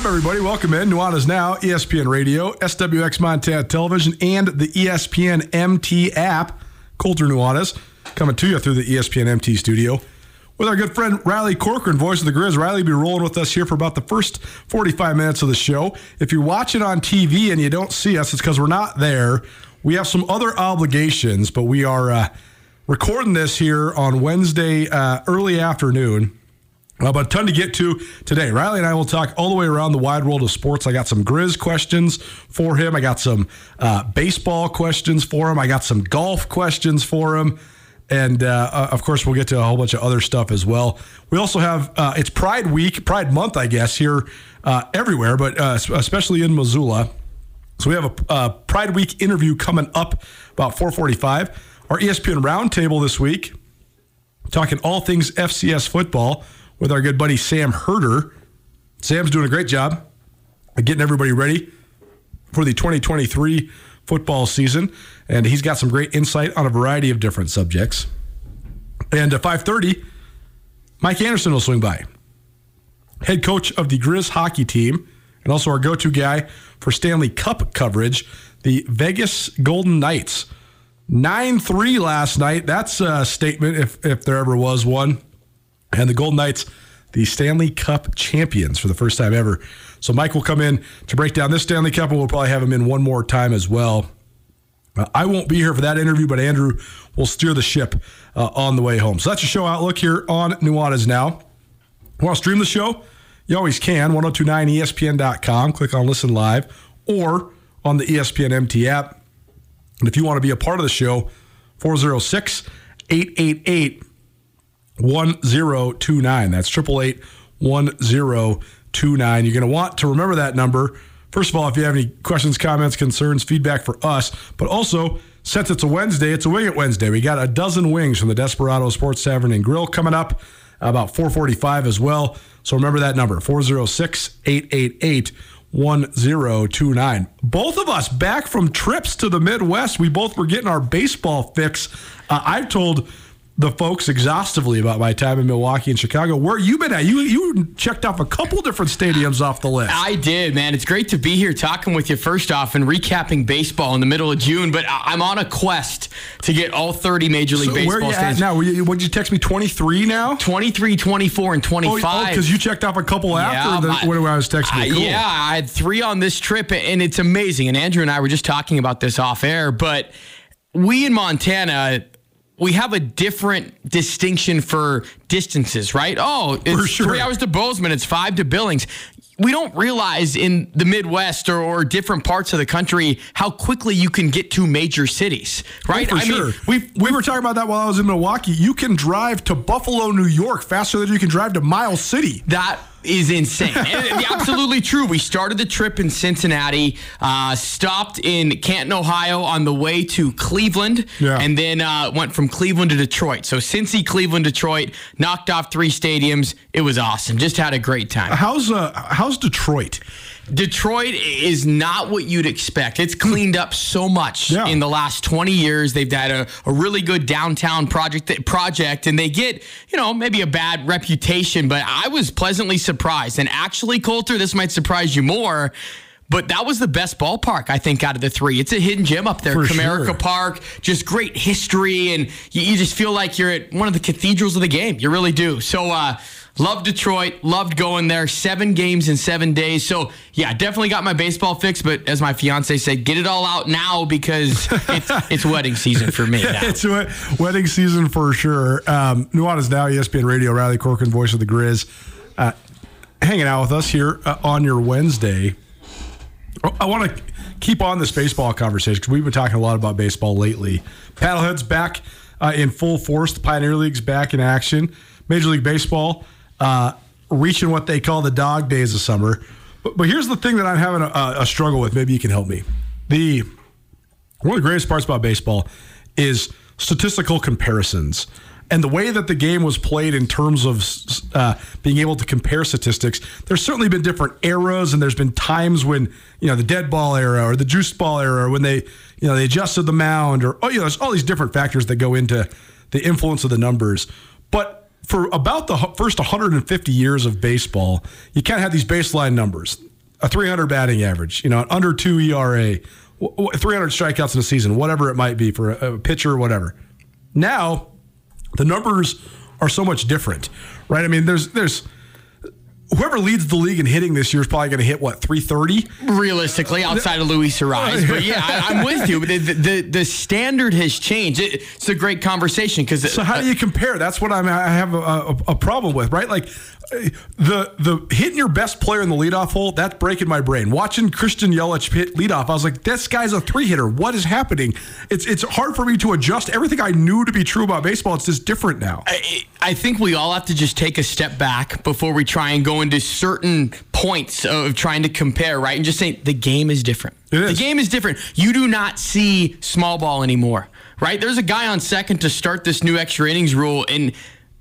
Up, everybody? Welcome in. Nuanez Now, ESPN Radio, SWX Montana Television, and the ESPN MT app. Colter Nuanez coming to you through the ESPN MT studio with our good friend Riley Corcoran, voice of the Griz. Riley will be rolling with us here for about the first 45 minutes of the show. If you're watching on TV and you don't see us, it's because we're not there. We have some other obligations, but we are uh, recording this here on Wednesday uh, early afternoon. But a ton to get to today. Riley and I will talk all the way around the wide world of sports. I got some Griz questions for him. I got some uh, baseball questions for him. I got some golf questions for him. And uh, uh, of course, we'll get to a whole bunch of other stuff as well. We also have uh, it's Pride Week, Pride Month, I guess, here uh, everywhere, but uh, especially in Missoula. So we have a uh, Pride Week interview coming up about 4:45. Our ESPN roundtable this week talking all things FCS football with our good buddy Sam Herder. Sam's doing a great job getting everybody ready for the 2023 football season, and he's got some great insight on a variety of different subjects. And at 5:30, Mike Anderson will swing by, head coach of the Griz hockey team, and also our go-to guy for Stanley Cup coverage, the Vegas Golden Knights. 9-3 last night. That's a statement if if there ever was one. And the Golden Knights, the Stanley Cup champions for the first time ever. So Mike will come in to break down this Stanley Cup, and we'll probably have him in one more time as well. Uh, I won't be here for that interview, but Andrew will steer the ship uh, on the way home. So that's your show outlook here on Nuanez Now. Want to stream the show? You always can. 1029ESPN.com. Click on Listen Live or on the ESPN MT app. And if you want to be a part of the show, 406 888 1029. That's 888 1029. You're going to want to remember that number. First of all, if you have any questions, comments, concerns, feedback for us, but also since it's a Wednesday, it's a Wing It Wednesday. We got a dozen wings from the Desperado Sports Tavern and Grill coming up about 445 as well. So remember that number, 406 888 1029. Both of us back from trips to the Midwest. We both were getting our baseball fix. Uh, I've told the folks exhaustively about my time in Milwaukee and Chicago. Where you been at? You you checked off a couple different stadiums off the list. I did, man. It's great to be here talking with you first off and recapping baseball in the middle of June. But I'm on a quest to get all 30 Major League So Baseball where you at now? Would you text me 23 now? 23, 24, and 25. Oh, because you checked off a couple after the, my- when I was texting I- you. Cool. yeah, I had three on this trip, and it's amazing. And Andrew and I were just talking about this off air, but we in Montana. We have a different distinction for distances, right? Oh, it's sure. three hours to Bozeman, it's five to Billings. We don't realize in the Midwest or, or different parts of the country how quickly you can get to major cities, oh, right? Oh, for I mean, sure. we've, we were talking about that while I was in Milwaukee. You can drive to Buffalo, New York faster than you can drive to Miles City. That is insane. And absolutely true. We started the trip in Cincinnati, uh, stopped in Canton, Ohio on the way to Cleveland, Yeah. and then uh, went from Cleveland to Detroit. So Cincy, Cleveland, Detroit, knocked off three stadiums. It was awesome. Just had a great time. How's uh, how's Detroit? Detroit is not what you'd expect. It's cleaned up so much Yeah. in the last 20 years. They've had a, a really good downtown project project and they get, you know, maybe a bad reputation, but I was pleasantly surprised. And actually, Colter, this might surprise you more. But that was the best ballpark, I think, out of the three. It's a hidden gem up there. For Comerica sure. Park, just great history, and you, you just feel like you're at one of the cathedrals of the game. You really do. So, uh, Love Detroit. Loved going there. Seven games in seven days. So yeah, definitely got my baseball fix. But as my fiance said, get it all out now because it's, it's wedding season for me. Now. it's wed- wedding season for sure. Um, Nuanez now, ESPN Radio, Riley Corcoran, voice of the Griz, uh, hanging out with us here uh, on your Wednesday. Oh, I want to keep on this baseball conversation because we've been talking a lot about baseball lately. Paddleheads back uh, in full force. The Pioneer League's back in action. Major League Baseball uh, reaching what they call the dog days of summer. But, but here's the thing that I'm having a, a struggle with. Maybe you can help me. The one of the greatest parts about baseball is statistical comparisons. And the way that the game was played in terms of uh, being able to compare statistics, there's certainly been different eras, and there's been times when you know the dead ball era or the juice ball era, when they you know they adjusted the mound, or oh, you know there's all these different factors that go into the influence of the numbers. But for about the first 150 years of baseball, you of have these baseline numbers: a 300 batting average, you know, under two ERA, w- w- 300 strikeouts in a season, whatever it might be for a pitcher or whatever. Now, the numbers are so much different, right? I mean, there's there's whoever leads the league in hitting this year is probably going to hit what 330. Realistically, outside of Luis Arraez, but yeah, I, I'm with you. The, the the standard has changed. It, it's a great conversation because So how do you compare? That's what I'm, I have a, a, a problem with, right? Like the the hitting your best player in the leadoff hole. That's breaking my brain. Watching Christian Yelich hit leadoff, I was like, this guy's a three hitter. What is happening? It's it's hard for me to adjust everything I knew to be true about baseball. It's just different now. I, I think we all have to just take a step back before we try and go into certain points of trying to compare, right? And just say the game is different. Is. The game is different. You do not see small ball anymore, right? There's a guy on second to start this new extra innings rule, and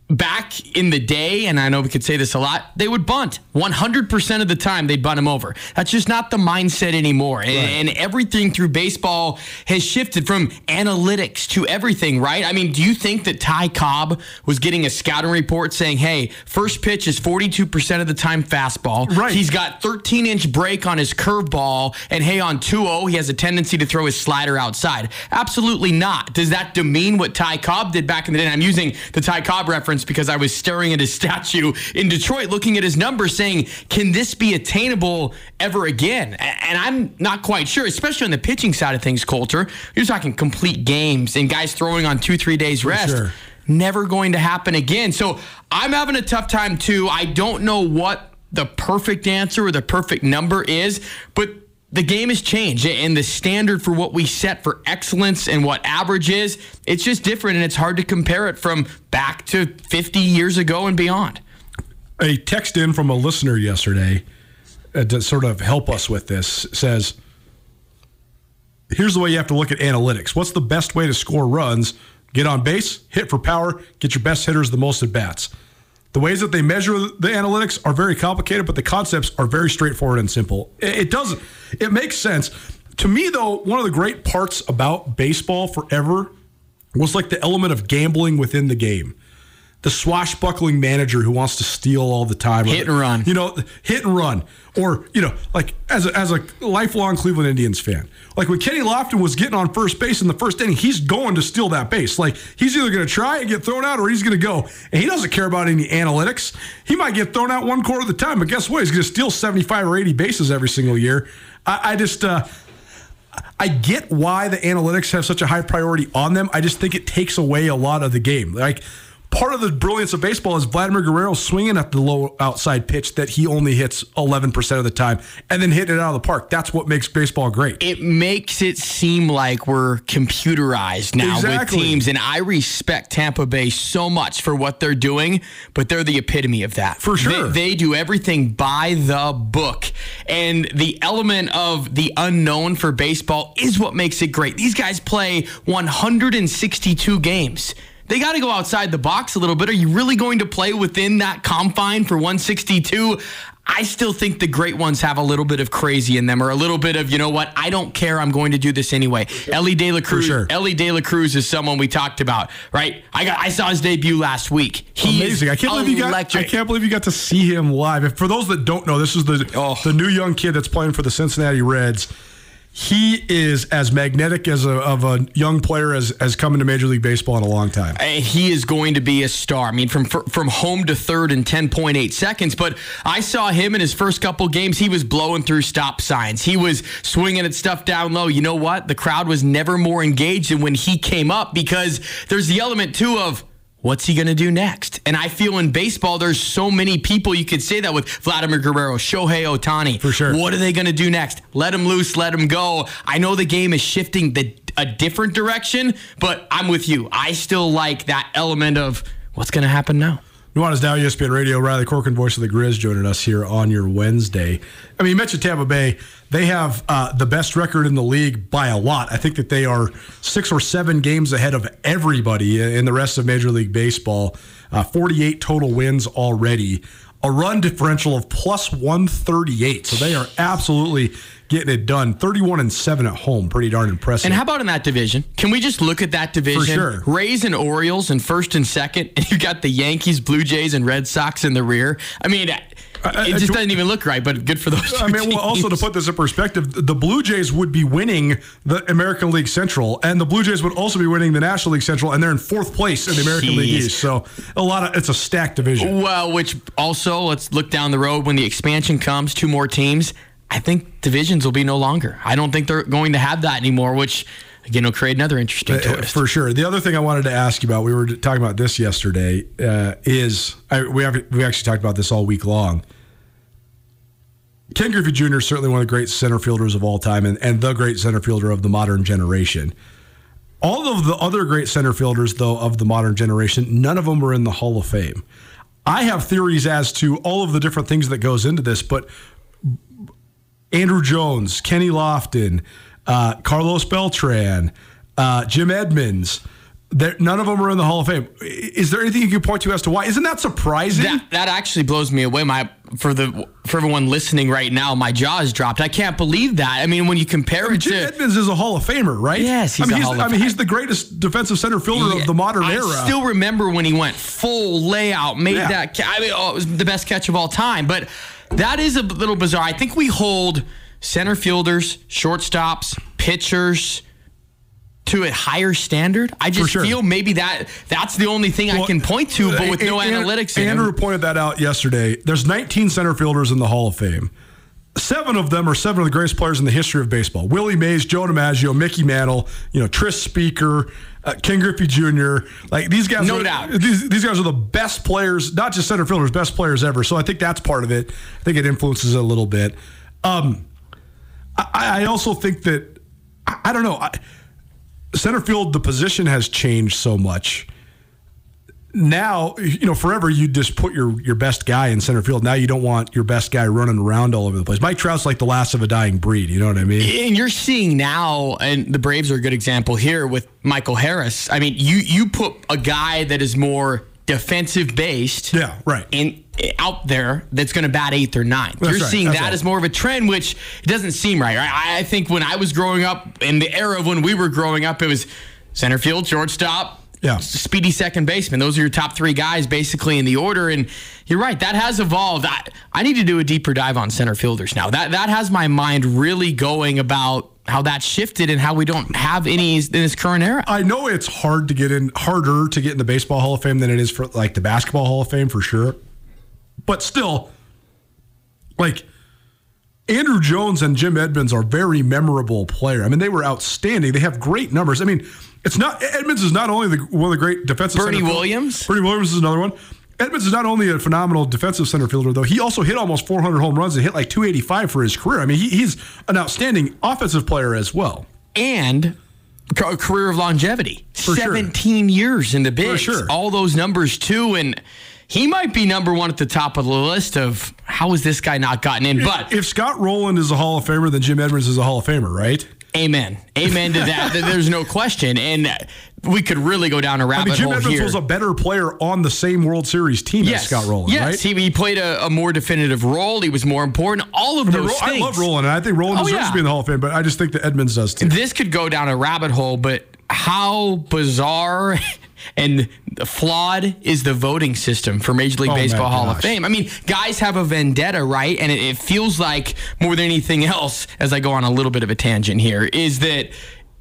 back in the day, and I know we could say this a lot, they would bunt. 100% of the time, they'd bunt him over. That's just not the mindset anymore. And, and everything through baseball has shifted from analytics to everything, right? I mean, do you think that Ty Cobb was getting a scouting report saying, hey, first pitch is 42% of the time fastball. Right. He's got 13 inch break on his curveball, and hey, on 2 0, he has a tendency to throw his slider outside. Absolutely not. Does that demean what Ty Cobb did back in the day? And I'm using the Ty Cobb reference because I was staring at his statue in Detroit, looking at his numbers, saying, can this be attainable ever again? And I'm not quite sure, especially on the pitching side of things, Colter. You're talking complete games and guys throwing on two, three days rest sure. never going to happen again. So I'm having a tough time too. I don't know what the perfect answer or the perfect number is, but the game has changed and the standard for what we set for excellence and what average is, it's just different and it's hard to compare it from back to 50 years ago and beyond. a text in from a listener yesterday uh, to sort of help us with this says here's the way you have to look at analytics. What's the best way to score runs? Get on base hit for power get your best hitters the most at bats the ways that they measure the analytics are very complicated but the concepts are very straightforward and simple it, doesn't it makes sense to me though one of the great parts about baseball forever was like the element of gambling within the game. The swashbuckling manager who wants to steal all the time. Hit and run. You know, hit and run. Or, you know, like as a, as a lifelong Cleveland Indians fan, like when Kenny Lofton was getting on first base in the first inning, he's going to steal that base. Like he's either going to try and get thrown out or he's going to go. And he doesn't care about any analytics. He might get thrown out one quarter of the time, but guess what? He's going to steal 75 or 80 bases every single year. I, I just, uh, I get why the analytics have such a high priority on them. I just think it takes away a lot of the game. Like part of the brilliance of baseball is Vladimir Guerrero swinging at the low outside pitch that he only hits 11% of the time and then hitting it out of the park. That's what makes baseball great. It makes it seem like we're computerized now Exactly. with teams, and I respect Tampa Bay so much for what they're doing, but they're the epitome of that. For sure. They, they do everything by the book, and the element of the unknown for baseball is what makes it great. These guys play 162 games. They got to go outside the box a little bit. Are you really going to play within that confine for 162? I still think the great ones have a little bit of crazy in them, or a little bit of, you know what, I don't care. I'm going to do this anyway. Elly De La Cruz. sure. Elly De La Cruz is someone we talked about, right? I got I saw his debut last week. He Amazing! I can't believe you got. I can't believe you got to see him live. If, for those that don't know, this is the Oh. the new young kid that's playing for the Cincinnati Reds. He is as magnetic as a, of a young player as has come into Major League Baseball in a long time. Uh, he is going to be a star. I mean, from from home to third in 10.8 seconds. But I saw him in his first couple games. He was blowing through stop signs. He was swinging at stuff down low. You know what? The crowd was never more engaged than when he came up because there's the element too of. What's he going to do next? And I feel in baseball, there's so many people you could say that with Vladimir Guerrero, Shohei Ohtani. For sure. What are they going to do next? Let him loose, let him go. I know the game is shifting the, a different direction, but I'm with you. I still like that element of what's going to happen now. Nuanez Now, E ESPN Radio, Riley Corcoran, voice of the Griz, joining us here on your Wednesday. I mean, you mentioned Tampa Bay. They have uh, the best record in the league by a lot. I think that they are six or seven games ahead of everybody in the rest of Major League Baseball. Uh, 48 total wins already. A run differential of plus 138. So they are absolutely getting it done. 31 and 7 at home. Pretty darn impressive. And how about in that division? Can we just look at that division? sure. Rays and Orioles in first and second, and you got the Yankees, Blue Jays, and Red Sox in the rear. I mean, it just doesn't even look right, but good for those. I mean, well, also to put this in perspective, the Blue Jays would be winning the American League Central, and the Blue Jays would also be winning the National League Central, and they're in fourth place in the American League East. So a lot of it's a stacked division. Well, which also, let's look down the road when the expansion comes, two more teams. I think divisions will be no longer. I don't think they're going to have that anymore, which, again, will create another interesting Uh, twist. For sure. The other thing I wanted to ask you about, we were talking about this yesterday, uh, is I, we have we actually talked about this all week long. Ken Griffey Jr. is certainly one of the great center fielders of all time, and, and the great center fielder of the modern generation. All of the other great center fielders, though, of the modern generation, none of them are in the Hall of Fame. I have theories as to all of the different things that goes into this, but Andruw Jones, Kenny Lofton, uh, Carlos Beltran, uh, Jim Edmonds. There, none of them are in the Hall of Fame. Is there anything you can point to as to why? Isn't that surprising? That that actually blows me away. My for the for everyone listening right now, my jaw is dropped. I can't believe that. I mean, when you compare it Jim to Edmonds is a Hall of Famer, right? Yes, he's I mean, a he's, Hall of I mean, he's the greatest defensive center fielder of the modern I era. I still remember when he went full layout, made Yeah. that. I mean, oh, it was the best catch of all time. But that is a little bizarre. I think we hold center fielders, shortstops, pitchers to a higher standard. I just sure. feel maybe that that's the only thing I can point to, but with no An- An- analytics. Andrew pointed that out yesterday. There's 19 center fielders in the Hall of Fame. Seven of them are seven of the greatest players in the history of baseball. Willie Mays, Joe DiMaggio, Mickey Mantle, you know, Tris Speaker, uh, Ken Griffey Jr. Like these guys, No are, doubt. These, these guys are the best players, not just center fielders, best players ever. So I think that's part of it. I think it influences it a little bit. Um, I, I also think that I, don't know. I, center field, the position has changed so much. Now, you know, forever you just put your your best guy in center field. Now you don't want your best guy running around all over the place. Mike Trout's like the last of a dying breed. You know what I mean? And you're seeing now, and the Braves are a good example here with Michael Harris. I mean, you you put a guy that is more defensive based, Yeah, right. in out there that's going to bat eighth or ninth. That's you're right, seeing that right. as more of a trend, which doesn't seem right. I, I think when I was growing up, in the era of when we were growing up, it was center field, shortstop, Yeah. speedy second baseman. Those are your top three guys basically in the order. And you're right, that has evolved. I, I need to do a deeper dive on center fielders now. That that has my mind really going about how that shifted and how we don't have any in this current era. I know it's hard to get in, harder to get in the baseball Hall of Fame than it is for like the basketball Hall of Fame for sure. But still, like Andruw Jones and Jim Edmonds are very memorable player. I mean, they were outstanding. They have great numbers. I mean, it's not Edmonds is not only the, one of the great defensive. Bernie Williams? Bernie Williams is another one. Edmonds is not only a phenomenal defensive center fielder, though. He also hit almost 400 home runs and hit like 285 for his career. I mean, he, he's an outstanding offensive player as well. and a career of longevity. sure. 17 years in the bigs. sure. All those numbers too and he might be number 1 at the top of the list of how has this guy not gotten in? But if Scott Rolen is a Hall of Famer, then Jim Edmonds is a Hall of Famer, right? amen. Amen to that. There's no question and we could really go down a I rabbit mean, Jim hole Edmonds here. was a better player on the same World Series team as Scott Rolen, yes, right? he, he played a, a more definitive role. He was more important. All of I, mean, those Ro- I love Rolen, and I think Rolen Oh, deserves yeah. to be in the Hall of Fame, but I just think that Edmonds does too. this could go down a rabbit hole, but how bizarre and flawed is the voting system for Major League Oh, Baseball Hall of. Fame? I mean, guys have a vendetta, right? And it, it feels like more than anything else, as I go on a little bit of a tangent here, is that.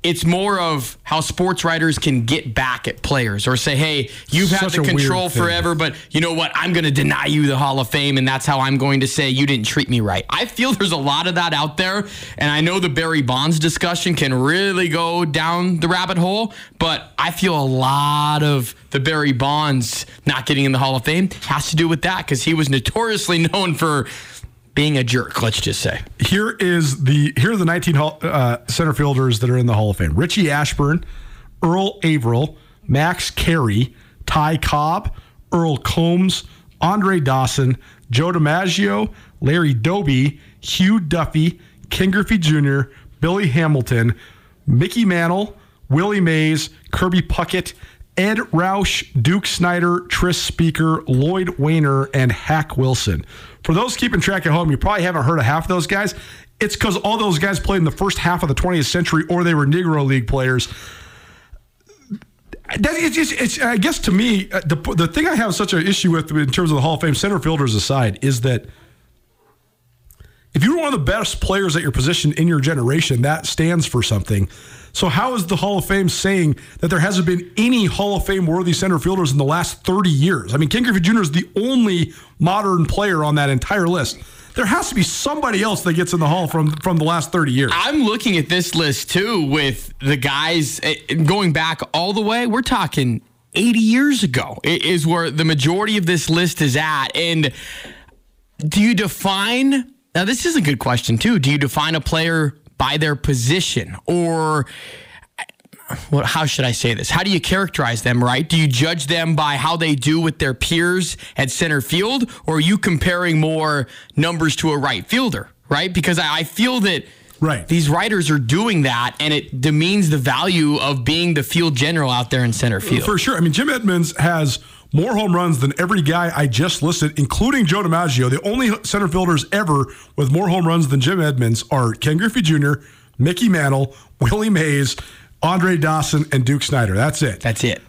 It's more of how sports writers can get back at players or say, hey, you've had the control forever, but you know what? I'm going to deny you the Hall of Fame, and that's how I'm going to say you didn't treat me right. I feel there's a lot of that out there, and I know the Barry Bonds discussion can really go down the rabbit hole, but I feel a lot of the Barry Bonds not getting in the Hall of Fame has to do with that because he was notoriously known for being a jerk, let's just say. Here is the here are the 19 uh, center fielders that are in the Hall of Fame: Richie Ashburn, Earl Averill, Max Carey, Ty Cobb, Earl Combs, Andre Dawson, Joe DiMaggio, Larry Doby, Hugh Duffy, Ken Griffey Jr., Billy Hamilton, Mickey Mantle, Willie Mays, Kirby Puckett, Edd Roush, Duke Snider, Tris Speaker, Lloyd Waner, and Hack Wilson. For those keeping track at home, you probably haven't heard of half of those guys. It's because all those guys played in the first half of the 20th century or they were Negro League players. That, it's, it's, it's, I guess to me, uh, the, the thing I have such an issue with in terms of the Hall of Fame, center fielders aside, is that if you're one of the best players at your position in your generation, that stands for something. So, how is the Hall of Fame saying that there hasn't been any Hall of Fame worthy center fielders in the last 30 years? I mean, Ken Griffey Jr. is the only modern player on that entire list. There has to be somebody else that gets in the Hall from from the last 30 years. I'm looking at this list too with the guys eh, going back all the way. We're talking 80 years ago is where the majority of this list is at. And do you define now? This is a good question too. Do you define a player by their position or? What, how should I say this? How do you characterize them, right? Do you judge them by how they do with their peers at center field, or are you comparing more numbers to a right fielder, right? Because I, I feel that Right. these writers are doing that, and it demeans the value of being the field general out there in center field. For sure. I mean, Jim Edmonds has more home runs than every guy I just listed, including Joe DiMaggio. The only center fielders ever with more home runs than Jim Edmonds are Ken Griffey Jr., Mickey Mantle, Willie Mays, Andre Dawson, and Duke Snider. That's it. That's it.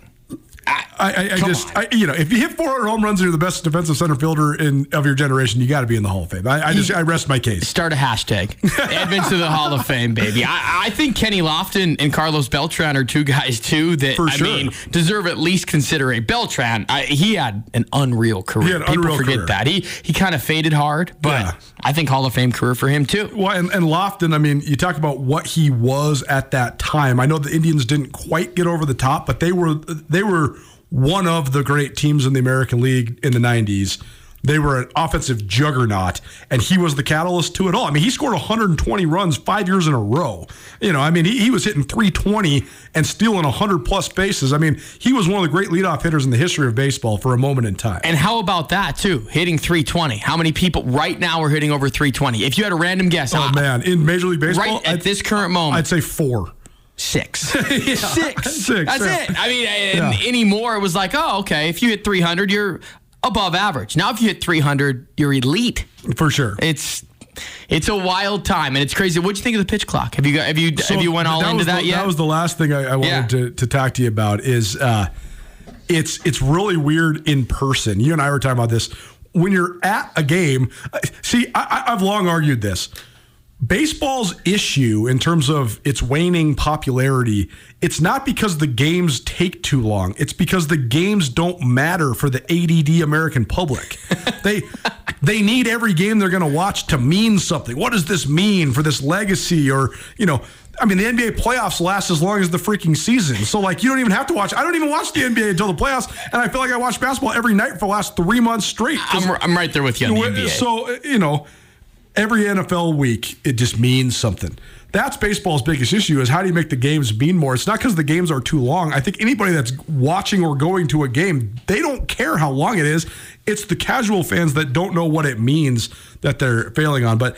I, I, I Come just. I, you know, if you hit 400 home runs and you're the best defensive center fielder in of your generation, you got to be in the Hall of Fame. I, I just, I rest my case. Start a hashtag. Edmonds to the Hall of Fame, baby. I, I think Kenny Lofton and Carlos Beltran are two guys too that For I sure. mean deserve at least consideration. Beltran, I, he had an unreal career. He had an People unreal forget career. that. He he kind of faded hard, but Yeah. I think Hall of Fame career for him too. Well, and, and Lofton, I mean, you talk about what he was at that time. I know the Indians didn't quite get over the top, but they were they were one of the great teams in the American League in the '90s. They were an offensive juggernaut, and he was the catalyst to it all. I mean, he scored 120 runs five years in a row. You know, I mean, he, he was hitting 320 and stealing 100 plus bases. I mean, he was one of the great leadoff hitters in the history of baseball for a moment in time. And how about that too? Hitting 320. How many people right now are hitting over 320? If you had a random guess, oh uh, man, in Major League Baseball, right at I'd- this current moment, I'd say four. Six. Six. Six, That's yeah. it. I mean, and Yeah. anymore, it was like, oh, okay. If you hit 300, you're above average. Now, if you hit 300, you're elite. For sure. It's It's a wild time, and it's crazy. What'd you think of the pitch clock? Have you got, have you So have you went all that into was that the, yet? That was the last thing I, I wanted Yeah. to, to talk to you about. Is uh, it's it's really weird in person. You and I were talking about this when you're at a game. uh, See, I, I- I've long argued this. Baseball's issue in terms of its waning popularity, it's not because the games take too long. It's because the games don't matter for the ADD American public. they they need every game they're going to watch to mean something. What does this mean for this legacy or, you know, I mean, the NBA playoffs last as long as the freaking season. So, like, you don't even have to watch. I don't even watch the NBA until the playoffs, and I feel like I watch basketball every night for the last three months straight. I'm, I'm right there with you NBA. So, you know, every NFL week, it just means something. That's baseball's biggest issue is how do you make the games mean more? It's not because the games are too long. I think anybody that's watching or going to a game, they don't care how long it is. It's the casual fans that don't know what it means that they're failing on. But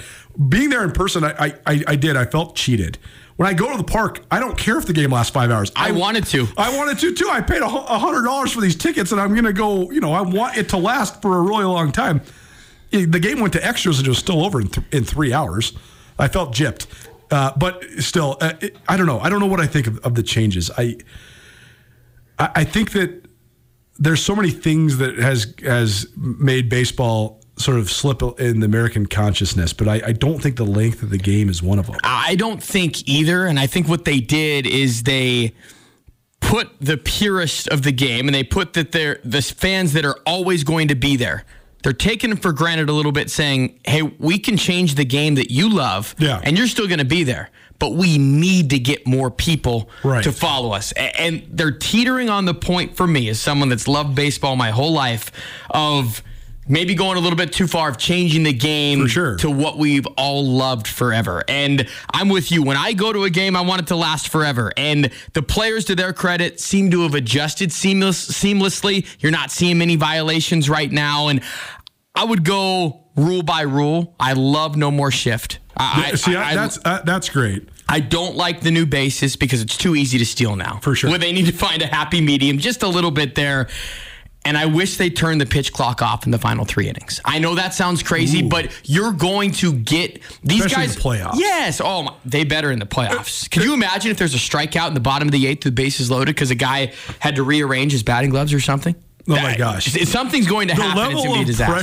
being there in person, I, I, I I did. I felt cheated. When I go to the park, I don't care if the game lasts five hours. I wanted to. I wanted to too. I paid a hundred dollars for these tickets, and I'm going to go. You know, I want it to last for a really long time. The game went to extras, and it was still over in, th- in three hours. I felt gypped, uh, but still, uh, it, I don't know. I don't know what I think of, of the changes. I, I I think that there's so many things that has has made baseball sort of slip in the American consciousness, but I, I don't think the length of the game is one of them. I don't think either. And I think what they did is they put the purest of the game and they put that they're the fans that are always going to be there. They're taking it for granted a little bit, saying, hey, we can change the game that you love, Yeah. and you're still going to be there. But we need to get more people Right. to follow us. And they're teetering on the point for me, as someone that's loved baseball my whole life, of maybe going a little bit too far of changing the game sure. to what we've all loved forever. And I'm with you. When I go to a game, I want it to last forever. And the players, to their credit, seem to have adjusted seamless, seamlessly. You're not seeing many violations right now. And I would go rule by rule. I love no more shift. I, I- See, I- that's uh, that's great. I don't like the new basis because it's too easy to steal now. For sure. Where they need to find a happy medium, just a little bit there. And I wish they turned the pitch clock off in the final three innings. I know that sounds crazy, Ooh. but you're going to get these Especially in guys. the playoffs. Yes. Oh, my, they better in the playoffs. Can you imagine if there's a strikeout in the bottom of the eighth, the bases loaded because a guy had to rearrange his batting gloves or something? Oh my gosh. Something's going to the happen. it's level going to be a of disaster.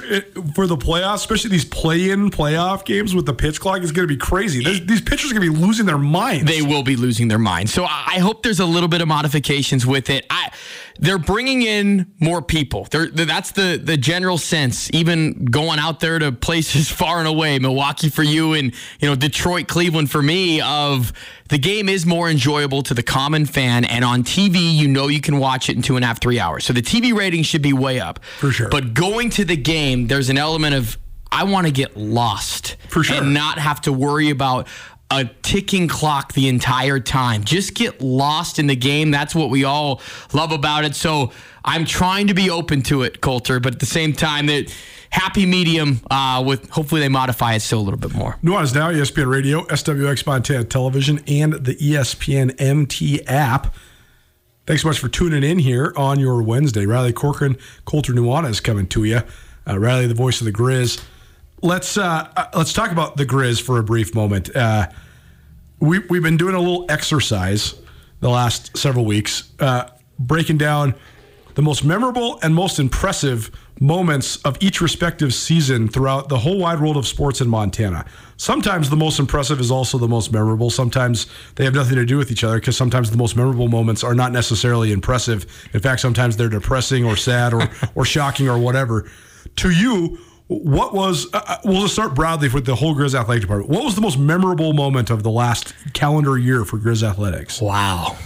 pressure eh, for the playoffs, especially these play-in playoff games with the pitch clock, is going to be crazy. There's, these pitchers are going to be losing their minds. they will be losing their mind. So I I hope there's a little bit of modifications with it. I, they're bringing in more people. They're, that's the the general sense. Even going out there to places far and away, Milwaukee for you, and you know Detroit, Cleveland for me. Of the game is more enjoyable to the common fan, and on TV, you know you can watch it in two and a half, three hours. So the TV rating should be way up For sure. But going to the game, there's an element of I want to get lost For sure. and not have to worry about a ticking clock the entire time. Just get lost in the game. That's what we all love about it. So I'm trying to be open to it, Colter, but at the same time, that happy medium uh, with hopefully they modify it still a little bit more. Nuanez Now, ESPN Radio, SWX Montana Television, and the ESPN MT app. Thanks so much for tuning in here on your Wednesday. Riley Corcoran, Colter is coming to you. Uh, Riley, the voice of the Griz. Let's uh, uh, let's talk about the Griz for a brief moment. Uh, we we've been doing a little exercise the last several weeks, uh, breaking down the most memorable and most impressive moments of each respective season throughout the whole wide world of sports in Montana. Sometimes the most impressive is also the most memorable. Sometimes they have nothing to do with each other because sometimes the most memorable moments are not necessarily impressive. In fact, sometimes they're depressing or sad or, or shocking or whatever. To you, what was, uh, uh, we'll just start broadly with the whole Griz Athletic Department. What was the most memorable moment of the last calendar year for Griz Athletics? Wow.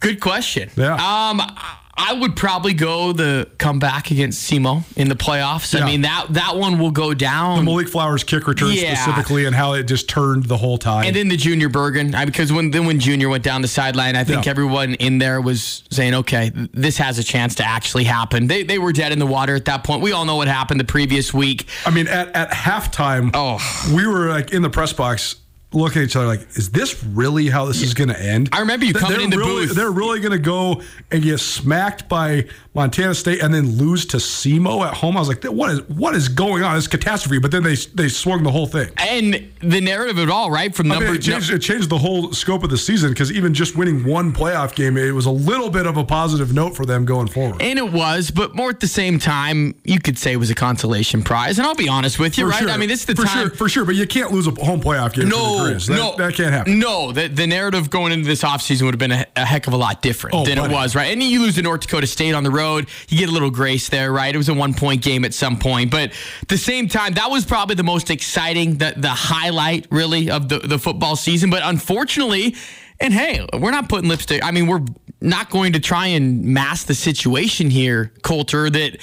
Good question. Yeah. Um, I- I would probably go the comeback against SEMO in the playoffs. Yeah. I mean that that one will go down. The Malik Flowers kick return Yeah. specifically and how it just turned the whole time. And then the Junior Bergen, I, because when then when Junior went down the sideline, I think Yeah. everyone in there was saying, "Okay, this has a chance to actually happen." They they were dead in the water at that point. We all know what happened the previous week. I mean, at, at halftime, Oh. we were like in the press box. Looking at each other like, is this really how this is going to end? I remember you coming they're in the really, booth. They're really going to go and get smacked by Montana State and then lose to SEMO at home. I was like, what is what is going on? It's catastrophe. But then they they swung the whole thing. And the narrative of it all, right? From I number mean, it, changed, it changed the whole scope of the season because even just winning one playoff game, it was a little bit of a positive note for them going forward. And it was, but more at the same time, you could say it was a consolation prize. And I'll be honest with you, For right? sure. I mean, this is the for time. Sure, for sure, but you can't lose a home playoff game. No, That, no, that can't happen. No, the, the narrative going into this offseason would have been a, a heck of a lot different Oh, than buddy. it was, right? And you lose to North Dakota State on the road, you get a little grace there, right? It was a one point game at some point, but at the same time, that was probably the most exciting, the the highlight really of the the football season. But unfortunately, and hey, we're not putting lipstick. I mean, we're not going to try and mask the situation here, Colter. That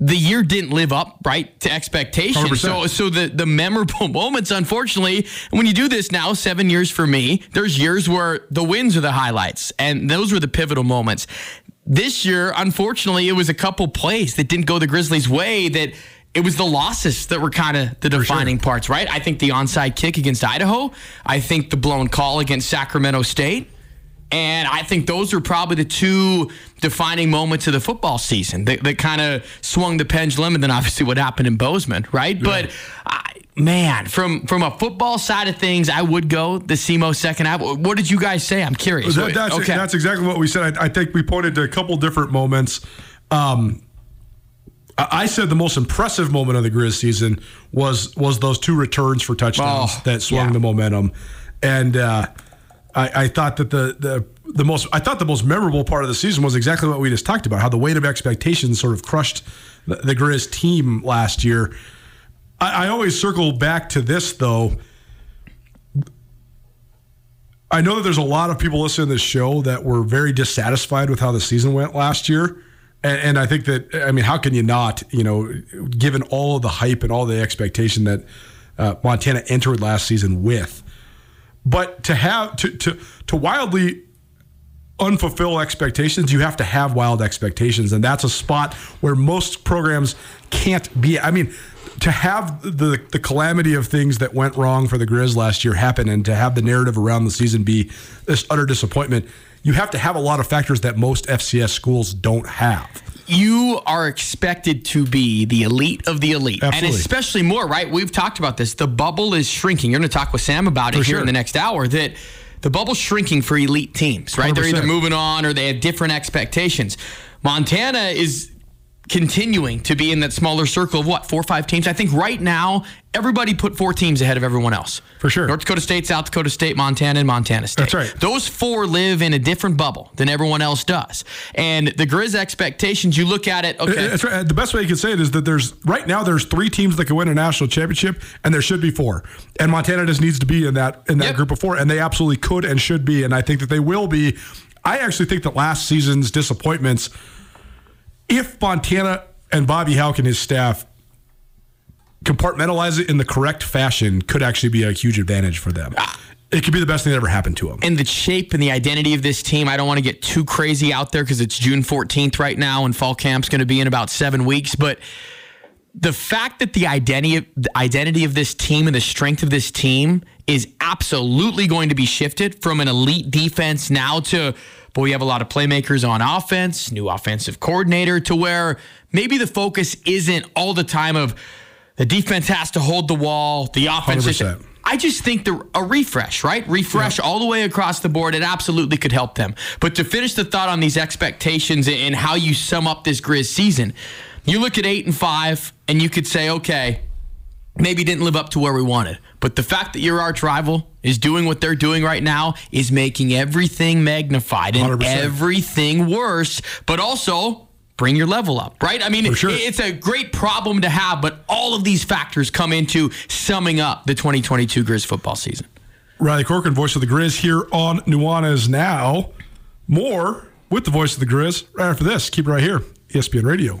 the year didn't live up right to expectations. 100%. So so the the memorable moments, unfortunately, when you do this now, seven years for me, there's years where the wins are the highlights, and those were the pivotal moments. This year, unfortunately, it was a couple plays that didn't go the Grizzlies' way. That it was the losses that were kind of the defining parts, right? I think the onside kick against Idaho. I think the blown call against Sacramento State. And I think those are probably the two defining moments of the football season that, that kind of swung the pendulum. And then obviously what happened in Bozeman, right? But I, man, from from a football side of things, I would go the SEMO second half. What did you guys say? I'm curious. That- that's, okay. that's exactly what we said. I, I think we pointed to a couple different moments. Um, I I said the most impressive moment of the Griz season was was those two returns for touchdowns Oh, that swung yeah. the momentum, and uh, I, I thought that the the the most I thought the most memorable part of the season was exactly what we just talked about. How the weight of expectations sort of crushed the, the Griz team last year. I, I always circle back to this though. I know that there's a lot of people listening to this show that were very dissatisfied with how the season went last year. And, and I think that, I mean, how can you not, you know, given all of the hype and all the expectation that uh, Montana entered last season with? But to have, to, to, to wildly unfulfill expectations, you have to have wild expectations. And that's a spot where most programs can't be. I mean, to have the the calamity of things that went wrong for the Griz last year happen and to have the narrative around the season be this utter disappointment, you have to have a lot of factors that most FCS schools don't have. You are expected to be the elite of the elite. And especially more, right? We've talked about this. The bubble is shrinking. You're going to talk with Sam about it For here sure. in the next hour that the bubble's shrinking for elite teams, right? They're either moving on or they have different expectations. Montana is continuing to be in that smaller circle of what, four or five teams? I think right now, everybody put four teams ahead of everyone else. For sure. North Dakota State, South Dakota State, Montana, and Montana State. That's right. Those four live in a different bubble than everyone else does. And the Griz expectations, you look at it, uh, okay. That's right. Uh, the best way you can say it is that there's right now there's three teams that can win a national championship, and there should be four. And Montana just needs to be in that in that Yep. group of four, and they absolutely could and should be. And I think that they will be. I actually think that last season's disappointments, if Montana and Bobby Hauck and his staff compartmentalize it in the correct fashion, could actually be a huge advantage for them. Ah. It could be the best thing that ever happened to them. and the shape and the identity of this team. I don't want to get too crazy out there because it's June 14th right now, and fall camp's going to be in about seven weeks. But the fact that the identity the identity of this team and the strength of this team is absolutely going to be shifted from an elite defense now to boy, we have a lot of playmakers on offense, new offensive coordinator, to where maybe the focus isn't all the time of the defense has to hold the wall, the offense. is- 100%. I just think the a refresh, right? Refresh all the way across the board. It absolutely could help them. But to finish the thought on these expectations and how you sum up this Griz season, you look at eight and five, and you could say, okay, maybe didn't live up to where we wanted. But the fact that your arch rival is doing what they're doing right now is making everything magnified and 100%. everything worse, but also bring your level up, right? I mean, sure. it's a great problem to have, but all of these factors come into summing up the 2022 Griz football season. Riley Corcoran, voice of the Griz, here on Nuanez Now. More with the voice of the Griz right after this. Keep it right here, ESPN Radio.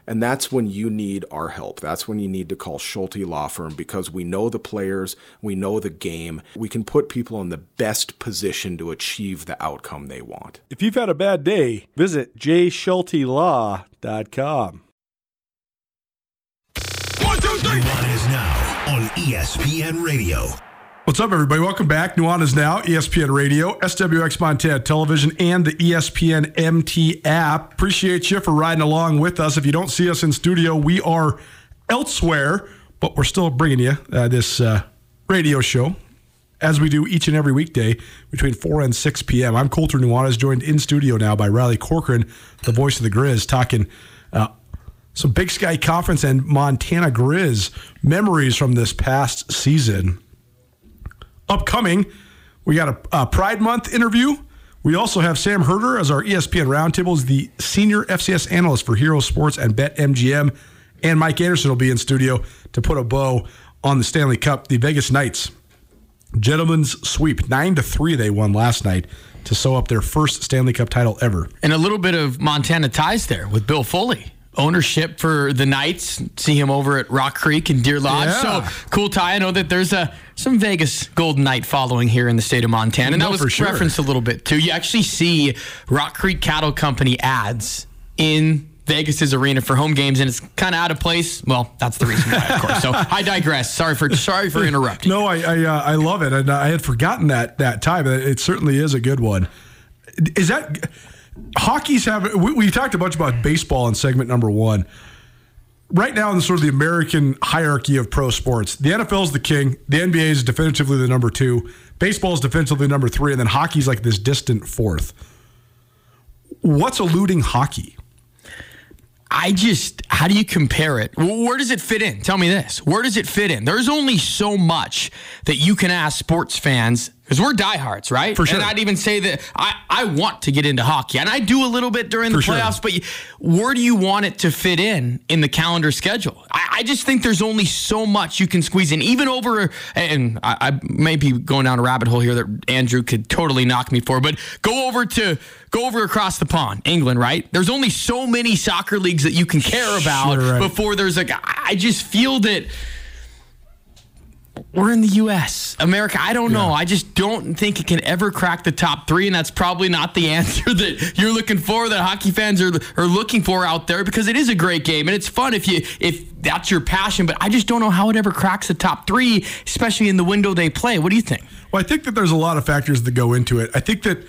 and that's when you need our help. That's when you need to call Schulte Law Firm because we know the players, we know the game. We can put people in the best position to achieve the outcome they want. If you've had a bad day, visit jschultelaw.com. One, two, three. is now on ESPN Radio. What's up, everybody? Welcome back. Nuanez Now, ESPN Radio, SWX Montana Television, and the ESPN MT app. Appreciate you for riding along with us. If you don't see us in studio, we are elsewhere, but we're still bringing you uh, this uh, radio show as we do each and every weekday between 4 and 6 p.m. I'm Colter Nuanez, joined in studio now by Riley Corcoran, the voice of the Griz, talking uh, some Big Sky Conference and Montana Griz memories from this past season upcoming. We got a, a, Pride Month interview. We also have Sam Herder as our ESPN Roundtable, as the senior FCS analyst for Hero Sports and Bet MGM. And Mike Anderson will be in studio to put a bow on the Stanley Cup. The Vegas Knights, gentlemen's sweep, nine to three. They won last night to sew up their first Stanley Cup title ever. And a little bit of Montana ties there with Bill Foley ownership for the Knights. See him over at Rock Creek and Deer Lodge. Yeah. So cool tie. I know that there's a some Vegas Golden Knight following here in the state of Montana, and that was sure. referenced a little bit too. You actually see Rock Creek Cattle Company ads in Vegas's arena for home games, and it's kind of out of place. Well, that's the reason why, of course. So I digress. Sorry for sorry for interrupting. No, I I, uh, I love it, and I had forgotten that that time. It certainly is a good one. Is that hockey's have we, we talked a bunch about baseball in segment number one. Right now, in the sort of the American hierarchy of pro sports, the NFL is the king. The NBA is definitively the number two. Baseball is definitively number three, and then hockey's like this distant fourth. What's eluding hockey? I just, how do you compare it? Where does it fit in? Tell me this. Where does it fit in? There's only so much that you can ask sports fans because we're diehards, right? For sure. And I'd even say that I, I want to get into hockey, and I do a little bit during the playoffs. Sure. But where do you want it to fit in in the calendar schedule? I, I, just think there's only so much you can squeeze in, even over. And I, I may be going down a rabbit hole here that Andrew could totally knock me for, but go over to go over across the pond, England, right? There's only so many soccer leagues that you can care about sure, right. before there's like I just feel that we're in the U.S., America. I don't know. I just don't think it can ever crack the top three, and that's probably not the answer that you're looking for. That hockey fans are are looking for out there because it is a great game and it's fun if you if that's your passion. But I just don't know how it ever cracks the top three, especially in the window they play. What do you think? Well, I think that there's a lot of factors that go into it. I think that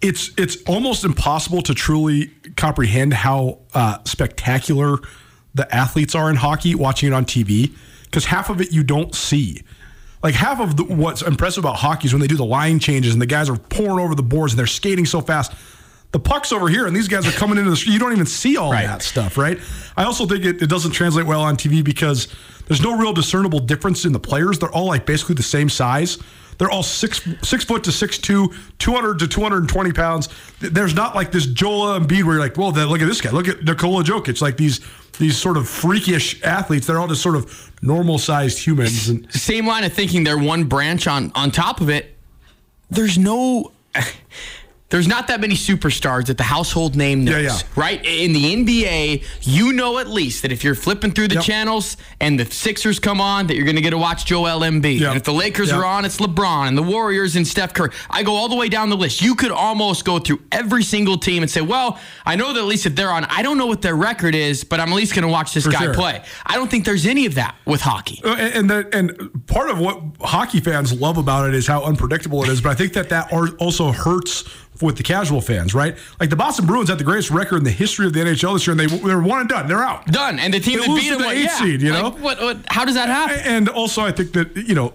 it's it's almost impossible to truly comprehend how uh, spectacular the athletes are in hockey watching it on TV because half of it you don't see. Like half of the, what's impressive about hockey is when they do the line changes and the guys are pouring over the boards and they're skating so fast. The puck's over here and these guys are coming into the street. You don't even see all right. that stuff, right? I also think it, it doesn't translate well on TV because there's no real discernible difference in the players. They're all like basically the same size. They're all six six foot to six two, 200 to 220 pounds. There's not like this Joel Embiid where you're like, well, look at this guy. Look at Nikola Jokic. Like these these sort of freakish athletes. They're all just sort of normal sized humans. And Same line of thinking. They're one branch on on top of it. There's no. There's not that many superstars that the household name knows, Yeah, yeah. right? In the NBA, you know at least that if you're flipping through the Yep. channels and the Sixers come on, that you're going to get to watch Joel Embiid. Yep. And if the Lakers Yep. are on, it's LeBron and the Warriors and Steph Curry. I go all the way down the list. You could almost go through every single team and say, well, I know that at least if they're on, I don't know what their record is, but I'm at least going to watch this For guy sure. play. I don't think there's any of that with hockey. Uh, And and, the, and part of what hockey fans love about it is how unpredictable it is. But I think that that also hurts with the casual fans, right? Like the Boston Bruins had the greatest record in the history of the NHL this year, and they they were one and done. They're out. Done. And the team They that beat to him the eighth yeah. seed, you Like, know? what, what, how does that happen? And also, I think that you know.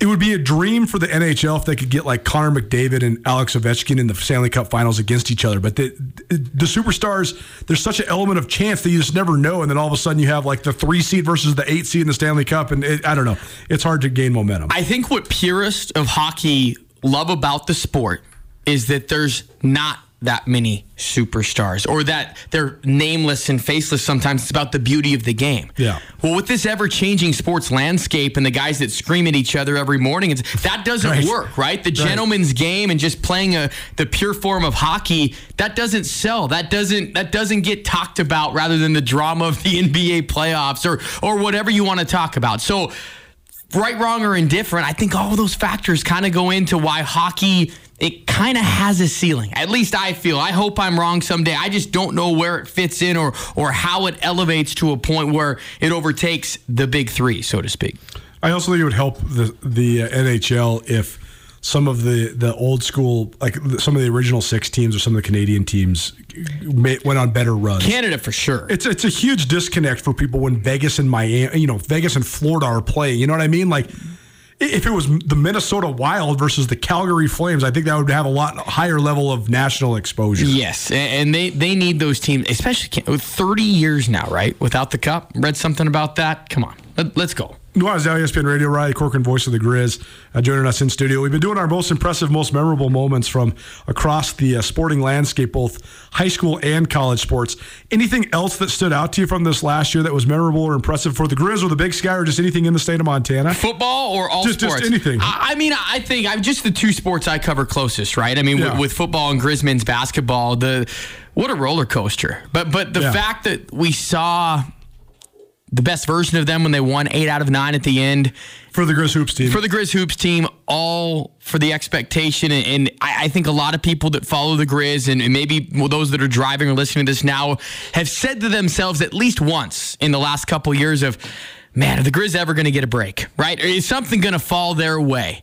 It would be a dream for the NHL if they could get like Connor McDavid and Alex Ovechkin in the Stanley Cup Finals against each other. But the the superstars, there's such an element of chance that you just never know, and then all of a sudden you have like the three seed versus the eight seed in the Stanley Cup, and it, I don't know, it's hard to gain momentum. I think what purists of hockey love about the sport is that there's not that many superstars or that they're nameless and faceless sometimes it's about the beauty of the game Yeah. well with this ever-changing sports landscape and the guys that scream at each other every morning it's, that doesn't Right. work right the Right. gentleman's game and just playing a the pure form of hockey that doesn't sell that doesn't that doesn't get talked about rather than the drama of the NBA playoffs or or whatever you want to talk about so right, wrong, or indifferent, I think all those factors kind of go into why hockey it kind of has a ceiling. At least I feel. I hope I'm wrong someday. I just don't know where it fits in or or how it elevates to a point where it overtakes the big three, so to speak. I also think it would help the the uh, NHL if some of the the old school, like some of the original six teams or some of the Canadian teams, ma- went on better runs. Canada for sure. It's it's a huge disconnect for people when Vegas and Miami, you know, Vegas and Florida are playing. You know what I mean? Like, if it was the Minnesota Wild versus the Calgary Flames, I think that would have a lot higher level of national exposure. Yes, and they they need those teams, especially 30 years now, right? Without the cup. Read something about that. Come on, Let, let's go. Nuanez now ESPN Radio, Riley Corcoran, voice of the Griz, uh, joining us in studio. We've been doing our most impressive, most memorable moments from across the uh, sporting landscape, both high school and college sports. Anything else that stood out to you from this last year that was memorable or impressive for the Griz or the Big Sky or just anything in the state of Montana? Football or all Just- just sports? anything. I, I mean, I think I'm just the two sports I cover closest, right? I mean, Yeah. with, with football and Grisman's basketball, the what a roller coaster. But but the Yeah. fact that we saw the best version of them when they won eight out of nine at the end For the Griz Hoops team. for the Griz hoops team, all for the expectation, and, and I, I think a lot of people that follow the Griz, and, and maybe well, those that are driving or listening to this now, have said to themselves at least once in the last couple years of, man, are the Griz ever going to get a break? Right? Or is something going to fall their way?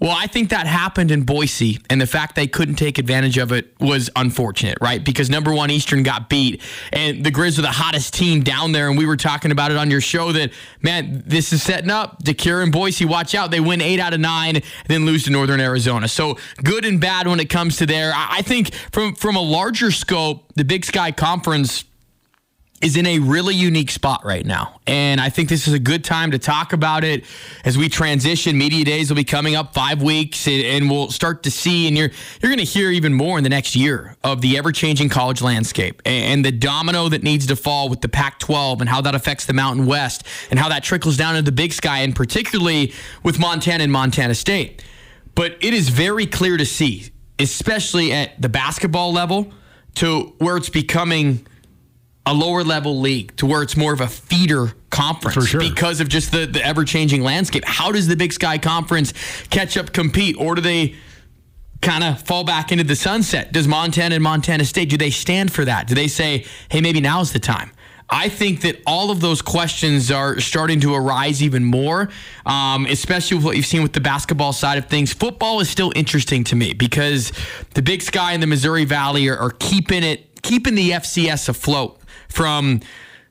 Well, I think that happened in Boise, and the fact they couldn't take advantage of it was unfortunate, right? Because number one, Eastern got beat, and the Griz are the hottest team down there. And we were talking about it on your show that, man, this is setting up. Decatur and Boise, watch out. They win eight out of nine, then lose to Northern Arizona. So good and bad when it comes to there. I think from from a larger scope, the Big Sky Conference is in a really unique spot right now. And I think this is a good time to talk about it as we transition. Media days will be coming up five weeks and, we'll start to see and you're you're gonna hear even more in the next year of the ever-changing college landscape and, and the domino that needs to fall with the Pac-12 and how that affects the Mountain West and how that trickles down into the big sky and particularly with Montana and Montana State. But it is very clear to see, especially at the basketball level, to where it's becoming a lower level league to where it's more of a feeder conference For sure. because of just the, the ever changing landscape. How does the Big Sky Conference catch up, compete, or do they kind of fall back into the sunset? Does Montana and Montana State do they stand for that? Do they say, hey, maybe now's the time? I think that all of those questions are starting to arise even more, um, especially with what you've seen with the basketball side of things. Football is still interesting to me because the Big Sky and the Missouri Valley are, are keeping it, keeping the FCS afloat from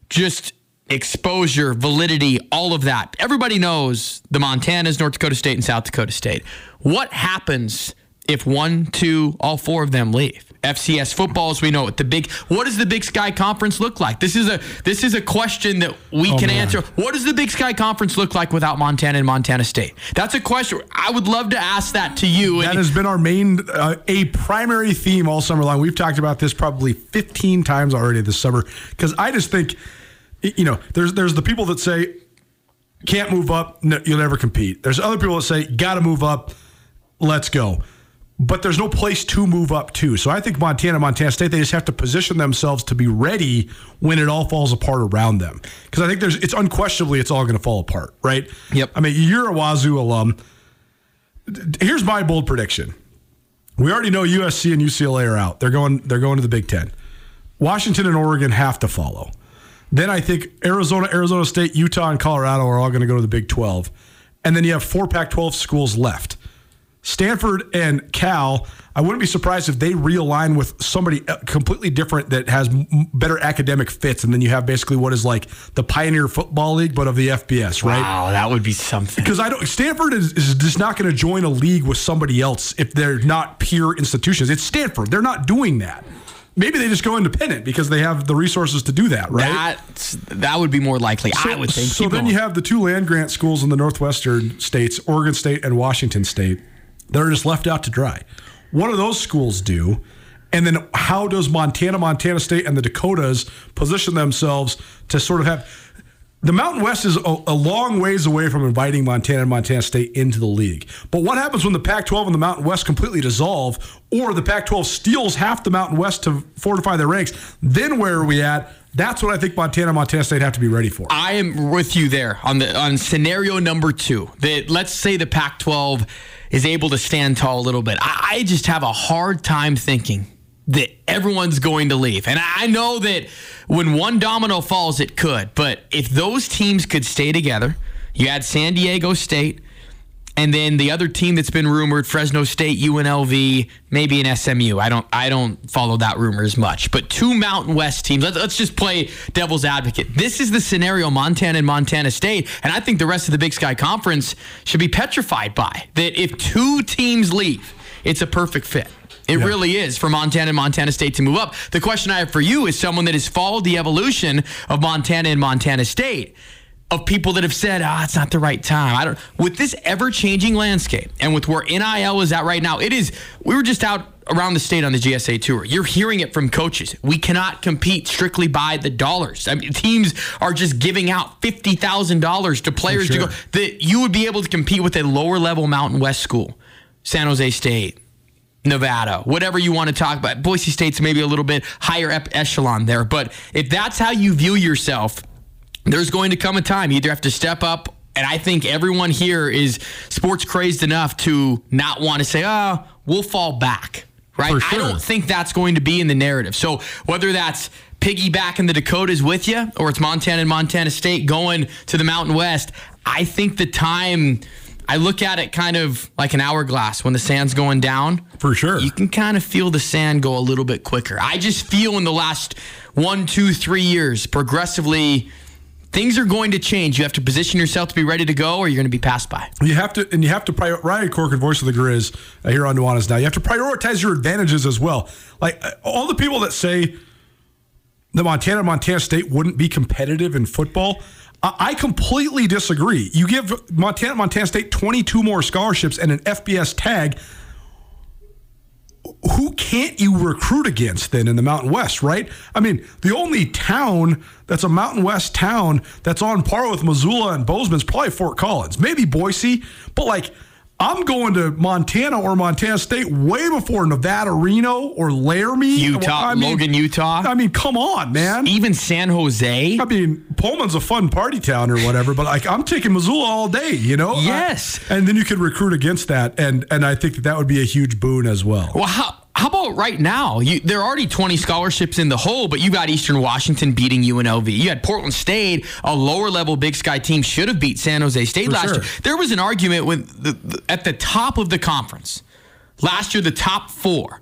just exposure, validity, all of that. Everybody knows the Montanas, North Dakota State, and South Dakota State. What happens if one, two, all four of them leave? FCS football, as we know it, the big. What does the Big Sky Conference look like? This is a this is a question that we can man. answer. What does the Big Sky Conference look like without Montana and Montana State? That's a question. I would love to ask that to you. That And- has been our main, uh, a primary theme all summer long. We've talked about this probably 15 times already this summer because I just think, you know, there's there's the people that say can't move up, no, you'll never compete. There's other people that say got to move up, let's go. But there's no place to move up to. So I think Montana, Montana State, they just have to position themselves to be ready when it all falls apart around them. Because I think there's, it's unquestionably, it's all going to fall apart, right? Yep. I mean, you're a Wazoo alum. Here's my bold prediction. We already know USC and UCLA are out. They're going. They're going to the Big Ten. Washington and Oregon have to follow. Then I think Arizona, Arizona State, Utah, and Colorado are all going to go to the Big 12. And then you have four Pac 12 schools left. Stanford and Cal, I wouldn't be surprised if they realign with somebody completely different that has better academic fits. And then you have basically what is like the Pioneer Football League, but of the FBS, right? Wow, that would be something. Because I don't, Stanford is, is just not going to join a league with somebody else if they're not peer institutions. It's Stanford. They're not doing that. Maybe they just go independent because they have the resources to do that, right? That's, that would be more likely, I would think. So Keep then going. you have the two land grant schools in the northwestern states, Oregon State and Washington State, that are just left out to dry. What do those schools do? And then how does Montana, Montana State, and the Dakotas position themselves to sort of have the Mountain West is a, a long ways away from inviting Montana and Montana State into the league. But what happens when the Pac 12 and the Mountain West completely dissolve, or the Pac 12 steals half the Mountain West to fortify their ranks? Then where are we at? That's what I think Montana Montana State have to be ready for. I am with you there on the on scenario number two. That let's say the Pac-12 is able to stand tall a little bit. I, I just have a hard time thinking that everyone's going to leave. And I know that when one domino falls, it could. But if those teams could stay together, you had San Diego State, and then the other team that's been rumored, Fresno State, UNLV, maybe an SMU. I don't I don't follow that rumor as much. But two Mountain West teams. Let's, let's just play devil's advocate. This is the scenario Montana and Montana State, and I think the rest of the Big Sky Conference should be petrified by that. If two teams leave, it's a perfect fit. It really is for Montana and Montana State to move up. The question I have for you is someone that has followed the evolution of Montana and Montana State of people that have said, ah, it's not the right time. I don't with this ever changing landscape and with where NIL is at right now, it is we were just out around the state on the GSA tour. You're hearing it from coaches. We cannot compete strictly by the dollars. I mean, teams are just giving out fifty thousand dollars to players sure. to go that you would be able to compete with a lower level Mountain West school, San Jose State, Nevada, whatever you want to talk about. Boise State's maybe a little bit higher echelon there. But if that's how you view yourself, there's going to come a time you either have to step up. And I think everyone here is sports crazed enough to not want to say, oh, we'll fall back. Right? Sure. I don't think that's going to be in the narrative. So whether that's piggybacking the Dakotas with you or it's Montana and Montana State going to the Mountain West, I think the time. I look at it kind of like an hourglass when the sand's going down. For sure. You can kind of feel the sand go a little bit quicker. I just feel in the last one, two, three years, progressively, things are going to change. You have to position yourself to be ready to go, or you're going to be passed by. You have to, and you have to prior. Riley Corcoran, voice of the Griz, uh, here on Nuanez now. You have to prioritize your advantages as well. Like uh, all the people that say the Montana, Montana State wouldn't be competitive in football. I I completely disagree. You give Montana, Montana State 22 more scholarships and an FBS tag. Can't you recruit against then in the Mountain West, right? I mean, the only town that's a Mountain West town that's on par with Missoula and Bozeman is probably Fort Collins, maybe Boise, but like I'm going to Montana or Montana State way before Nevada, Reno, or Laramie, Utah, Logan, Utah. I mean, come on, man. Even San Jose. I mean, Pullman's a fun party town or whatever, but like I'm taking Missoula all day, you know. Yes. I- and then you could recruit against that, and and I think that that would be a huge boon as well. Well, how, how about right now? You, there are already 20 scholarships in the hole, but you got Eastern Washington beating UNLV. You had Portland State, a lower level Big Sky team, should have beat San Jose State For last sure. year. There was an argument with the, the, at the top of the conference last year. The top four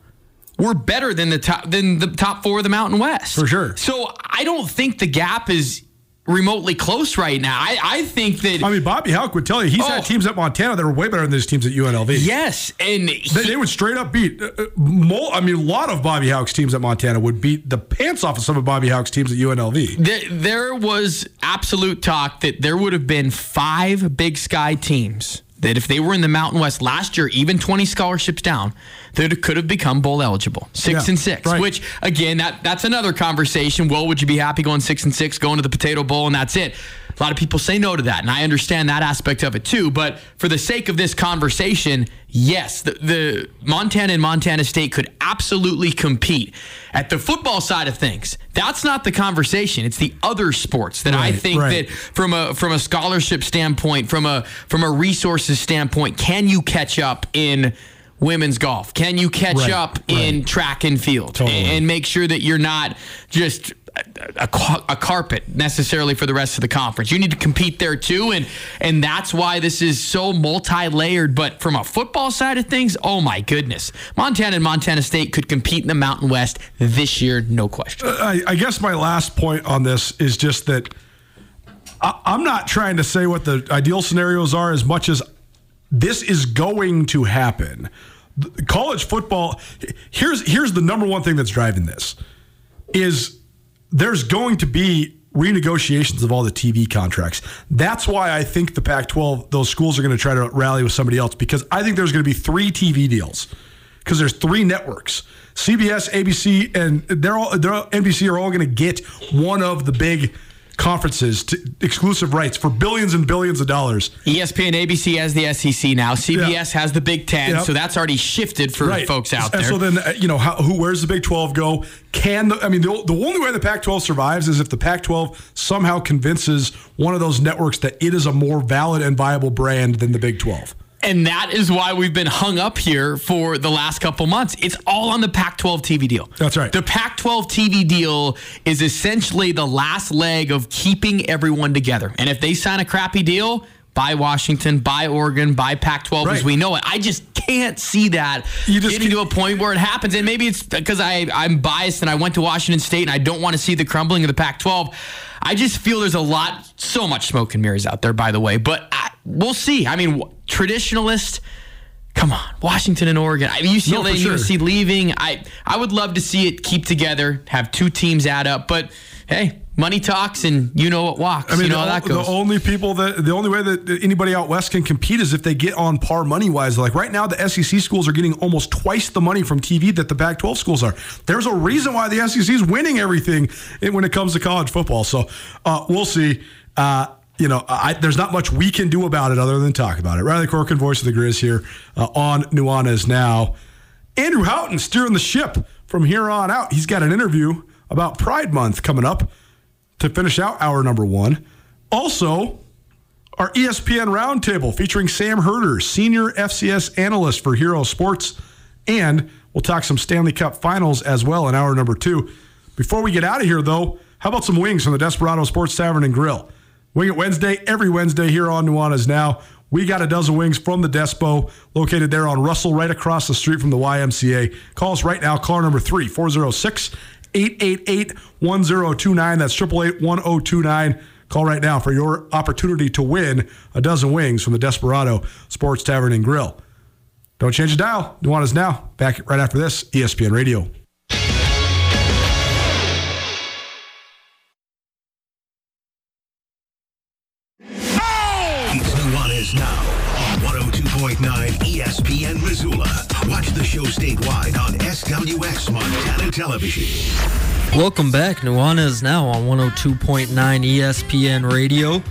were better than the top than the top four of the Mountain West For sure. So I don't think the gap is remotely close right now. I, I think that I mean, Bobby Hauck would tell you he's Oh. had teams at Montana that are way better than his teams at UNLV. yes, and They, he- they would straight up beat. Uh, uh, I mean, a lot of Bobby Hauck's teams at Montana would beat the pants off of some of Bobby Hauck's teams at UNLV. There, there was absolute talk that there would have been five Big Sky teams that if they were in the Mountain West last year, even 20 scholarships down, that could have become bowl eligible. Six Yeah, and six, right. which again, that that's another conversation. Well, would you be happy going six and six, going to the Potato Bowl, and that's it? A lot of people say no to that, and I understand that aspect of it too. But for the sake of this conversation, yes, the, the Montana and Montana State could absolutely compete. At the football side of things, that's not the conversation. It's the other sports that I think right. that from a from a scholarship standpoint, from a from a resources standpoint, can you catch up in women's golf? Can you catch Right, up in track and field Totally. and, and make sure that you're not just a, a, a carpet necessarily for the rest of the conference. You need to compete there too, and and that's why this is so multi-layered. But from a football side of things, oh my goodness, Montana and Montana State could compete in the Mountain West this year, no question. Uh, I, I guess my last point on this is just that I, I'm not trying to say what the ideal scenarios are as much as this is going to happen. College football. Here's here's the number one thing that's driving this is there's going to be renegotiations of all the TV contracts. That's why I think the Pac-12 those schools are going to try to rally with somebody else because I think there's going to be three TV deals because there's three networks. CBS, ABC, and they're all they're NBC are all going to get one of the big conferences to exclusive rights for billions and billions of dollars. ESPN, ABC has the SEC now. CBS Yeah. has the Big Ten, so that's already shifted for folks out and there. so then, uh, you know, how, who where's the Big 12 go? Can the, I mean, the, the only way the Pac 12 survives is if the Pac 12 somehow convinces one of those networks that it is a more valid and viable brand than the Big 12. And that is why we've been hung up here for the last couple months. It's all on the Pac 12 TV deal. That's right. The Pac 12 TV deal is essentially the last leg of keeping everyone together. And if they sign a crappy deal, bye Washington, bye Oregon, bye Pac 12 as we know it. I just can't see that You just getting to a point where it happens. And maybe it's because I, I'm biased and I went to Washington State and I don't want to see the crumbling of the Pac 12. I just feel there's a lot, so much smoke and mirrors out there, by the way. But I, we'll see. I mean, w- traditionalist. Come on, Washington and Oregon. I mean, UCLA No, and sure. USC leaving. I I would love to see it keep together, have two teams add up. But hey, money talks, and you know what walks. I mean, you know the, how that goes. the only people that the only way that anybody out west can compete is if they get on par money wise. Like right now, the SEC schools are getting almost twice the money from TV that the Pac-12 schools are. There's a reason why the SEC is winning everything when it comes to college football. So uh, we'll see. Uh, you know, I, there's not much we can do about it other than talk about it. Riley Corcoran, voice of the Griz here uh, on Nuanez now. Andrew Houghton steering the ship from here on out. He's got an interview about Pride Month coming up to finish out hour number one. Also, our ESPN Roundtable featuring Sam Herder, senior FCS analyst for Hero Sports. And we'll talk some Stanley Cup finals as well in hour number two. Before we get out of here, though, how about some wings from the Desperado Sports Tavern and Grill? Wing It Wednesday, every Wednesday here on Nuanez Now. We got a dozen wings from the Despo, located there on Russell, right across the street from the YMCA. Call us right now, caller number three, 406 888 1029. That's 888 1029. Call right now for your opportunity to win a dozen wings from the Desperado Sports Tavern and Grill. Don't change the dial. Nuanez Now. Back right after this, ESPN Radio. Statewide on SWX Montana Television. Welcome back. Nuanez now on 102.9 ESPN Radio.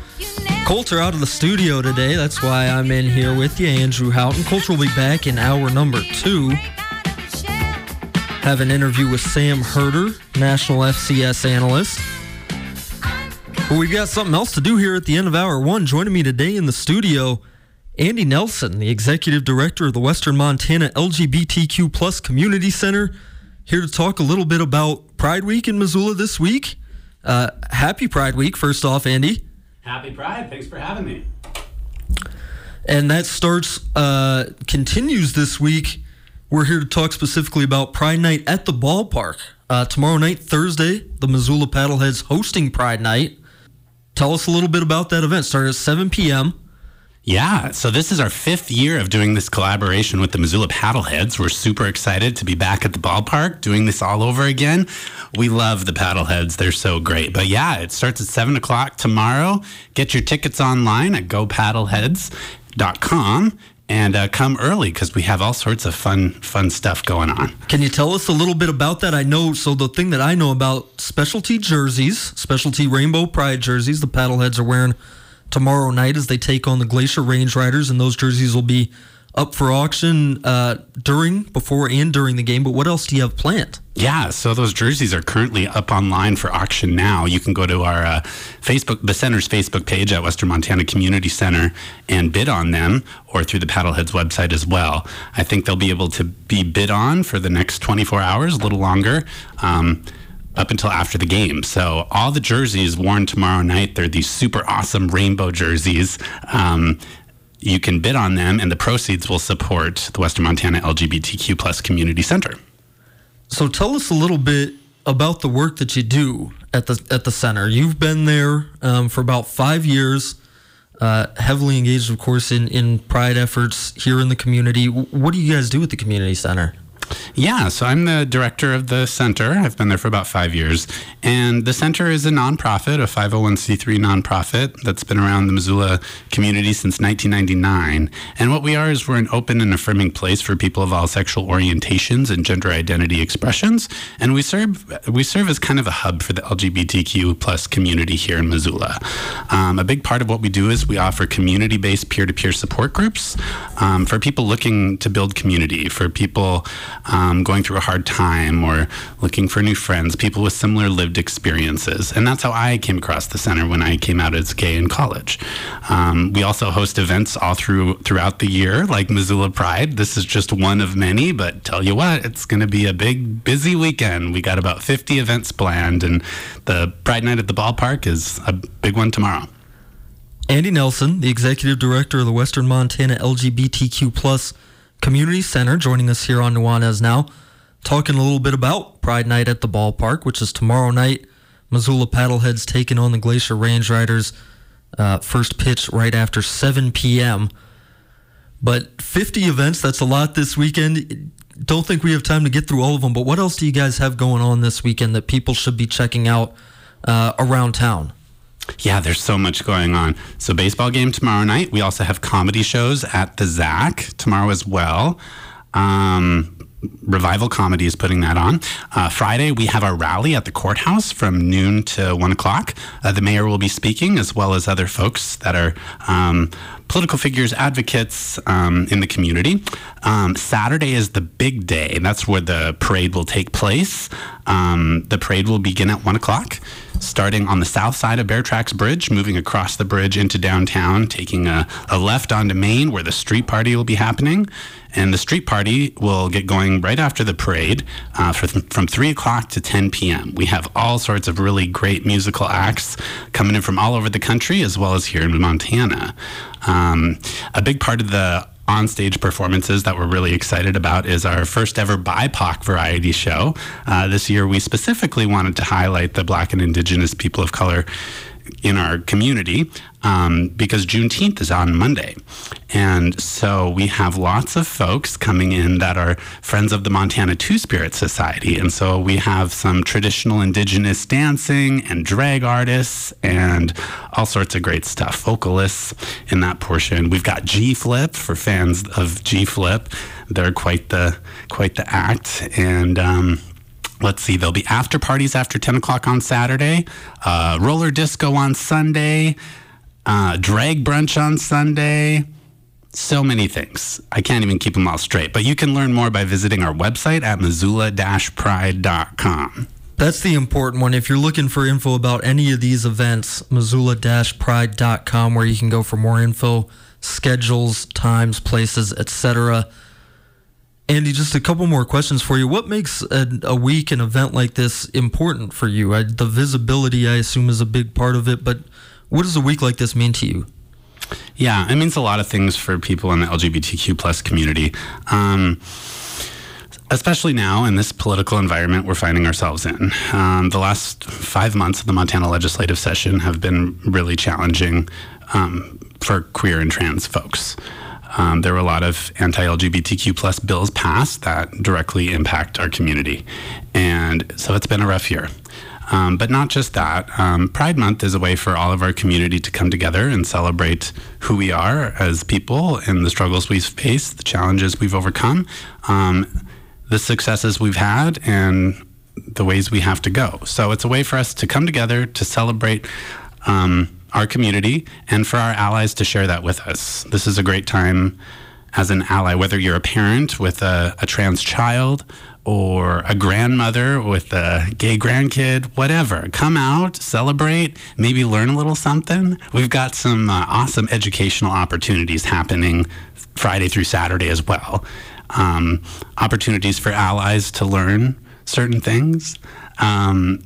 Colts are out of the studio today. That's why I'm in here with you, Andrew Houghton. Colts will be back in hour number two. Have an interview with Sam Herder, national FCS analyst. But we've got something else to do here at the end of hour one. Joining me today in the studio, Andy Nelson, the executive director of the Western Montana LGBTQ plus Community Center, here to talk a little bit about Pride Week in Missoula this week. Uh, happy Pride Week, first off, Andy. Happy Pride. Thanks for having me. And that starts, uh, continues this week. We're here to talk specifically about Pride Night at the ballpark. Uh, tomorrow night, Thursday, the Missoula Paddleheads hosting Pride Night. Tell us a little bit about that event. Started at 7 p.m. Yeah, so this is our fifth year of doing this collaboration with the Missoula Paddleheads. We're super excited to be back at the ballpark doing this all over again. We love the Paddleheads, they're so great. But yeah, it starts at 7 o'clock tomorrow. Get your tickets online at gopaddleheads.com and uh, come early because we have all sorts of fun, fun stuff going on. Can you tell us a little bit about that? I know, so the thing that I know about specialty jerseys, specialty Rainbow Pride jerseys, the Paddleheads are wearing tomorrow night as they take on the Glacier Range Riders, and those jerseys will be up for auction uh, during, before, and during the game. But what else do you have planned? Yeah, so those jerseys are currently up online for auction now. You can go to our uh, Facebook, the center's Facebook page at Western Montana Community Center and bid on them, or through the Paddleheads website as well. I think they'll be able to be bid on for the next 24 hours, a little longer. Um, up until after the game. So all the jerseys worn tomorrow night, they're these super awesome rainbow jerseys. Um, you can bid on them, and the proceeds will support the Western Montana LGBTQ plus community center. So tell us a little bit about the work that you do at the at the center. You've been there um, for about five years, uh, heavily engaged, of course, in in pride efforts here in the community. What do you guys do at the community center? Yeah, so I'm the director of the center. I've been there for about five years. And the center is a nonprofit, a 501c3 nonprofit that's been around the Missoula community since 1999. And what we are is we're an open and affirming place for people of all sexual orientations and gender identity expressions. And we serve we serve as kind of a hub for the LGBTQ plus community here in Missoula. Um, a big part of what we do is we offer community-based peer-to-peer support groups um, for people looking to build community, for people um, going through a hard time or looking for new friends, people with similar lived experiences. And that's how I came across the center when I came out as gay in college. Um, we also host events all through throughout the year, like Missoula Pride. This is just one of many, but tell you what, it's going to be a big, busy weekend. We got about 50 events planned, and the Pride Night at the ballpark is a big one tomorrow. Andy Nelson, the executive director of the Western Montana LGBTQ plus Community Center, joining us here on Nuanez now, talking a little bit about Pride Night at the ballpark, which is tomorrow night. Missoula Paddleheads taking on the Glacier Range Riders. Uh, first pitch right after 7 p.m. But 50 events, that's a lot this weekend. Don't think we have time to get through all of them, but what else do you guys have going on this weekend that people should be checking out uh, around town? Yeah, there's so much going on. So, baseball game tomorrow night. We also have comedy shows at the ZACC tomorrow as well. Um, Revival Comedy is putting that on. Uh, Friday, we have our rally at the courthouse from noon to one o'clock. Uh, the mayor will be speaking, as well as other folks that are um, political figures, advocates um, in the community. Um, Saturday is the big day. That's where the parade will take place. Um, the parade will begin at one o'clock starting on the south side of Bear Tracks Bridge, moving across the bridge into downtown, taking a, a, left onto Main where the street party will be happening. And the street party will get going right after the parade uh, for, from 3 o'clock to 10 p.m. We have all sorts of really great musical acts coming in from all over the country as well as here in Montana. Um, a big part of the onstage performances that we're really excited about is our first ever BIPOC variety show. Uh, this year, we specifically wanted to highlight the Black and Indigenous people of color in our community um, because Juneteenth is on Monday. And so we have lots of folks coming in that are friends of the Montana Two Spirit Society. And so we have some traditional indigenous dancing and drag artists and all sorts of great stuff, vocalists in that portion. We've got G Flip for fans of G Flip. They're quite the quite the act. And um, let's see, there'll be after parties after 10 o'clock on Saturday, uh, roller disco on Sunday, uh, drag brunch on Sunday. So many things. I can't even keep them all straight. But you can learn more by visiting our website at missoula pride.com. That's the important one. If you're looking for info about any of these events, missoula pride.com, where you can go for more info, schedules, times, places, etc. Andy, just a couple more questions for you. What makes a, a week, an event like this important for you? I, the visibility, I assume, is a big part of it, but what does a week like this mean to you? Yeah, it means a lot of things for people in the LGBTQ plus community. Um, especially now in this political environment we're finding ourselves in. Um, the last five months of the Montana legislative session have been really challenging um, for queer and trans folks. Um, there were a lot of anti-LGBTQ plus bills passed that directly impact our community, and so it's been a rough year. Um, but not just that. Um, Pride Month is a way for all of our community to come together and celebrate who we are as people and the struggles we've faced, the challenges we've overcome, um, the successes we've had, and the ways we have to go. So it's a way for us to come together to celebrate um, our community and for our allies to share that with us. This is a great time as an ally, whether you're a parent with a, a trans child or a grandmother with a gay grandkid, whatever. Come out, celebrate, maybe learn a little something. We've got some uh, awesome educational opportunities happening Friday through Saturday as well. Um, opportunities for allies to learn certain things. Um,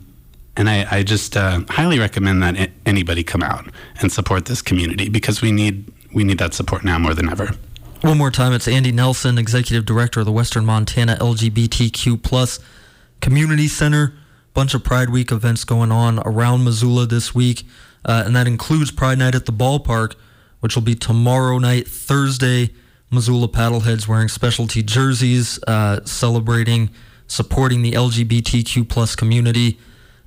and I, I just uh, highly recommend that anybody come out and support this community because we need we need that support now more than ever. One more time, it's Andy Nelson, Executive Director of the Western Montana LGBTQ plus Community Center. Bunch of Pride Week events going on around Missoula this week, uh, and that includes Pride Night at the ballpark, which will be tomorrow night, Thursday. Missoula Paddleheads wearing specialty jerseys, uh, celebrating, supporting the LGBTQ plus community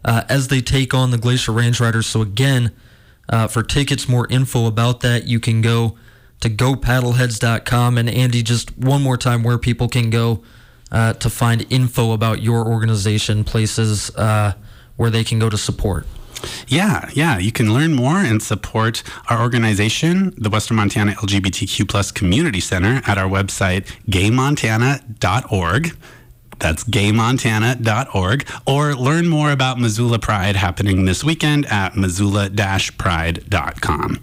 uh, as they take on the Glacier Range Riders. So again, uh, for tickets, more info about that, you can go to gopaddleheads.com. And Andy, just one more time, where people can go uh, to find info about your organization, places uh, where they can go to support. Yeah, yeah. You can learn more and support our organization, the Western Montana LGBTQ Plus Community Center, at our website, gaymontana.org. That's gaymontana.org. Or learn more about Missoula Pride happening this weekend at missoula-pride.com.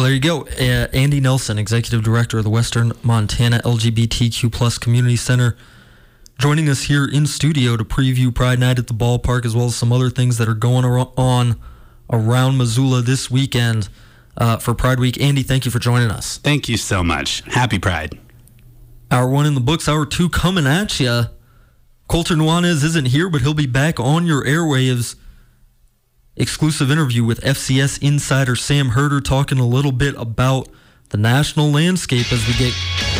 Well, there you go. Uh, Andy Nelson, Executive Director of the Western Montana LGBTQ Plus Community Center, joining us here in studio to preview Pride Night at the ballpark, as well as some other things that are going on around Missoula this weekend uh, for Pride Week. Andy, thank you for joining us. Thank you so much. Happy Pride. Hour one in the books, hour two coming at you. Colter Nuanez isn't here, but he'll be back on your airwaves. Exclusive interview with FCS insider Sam Herder talking a little bit about the national landscape as we get.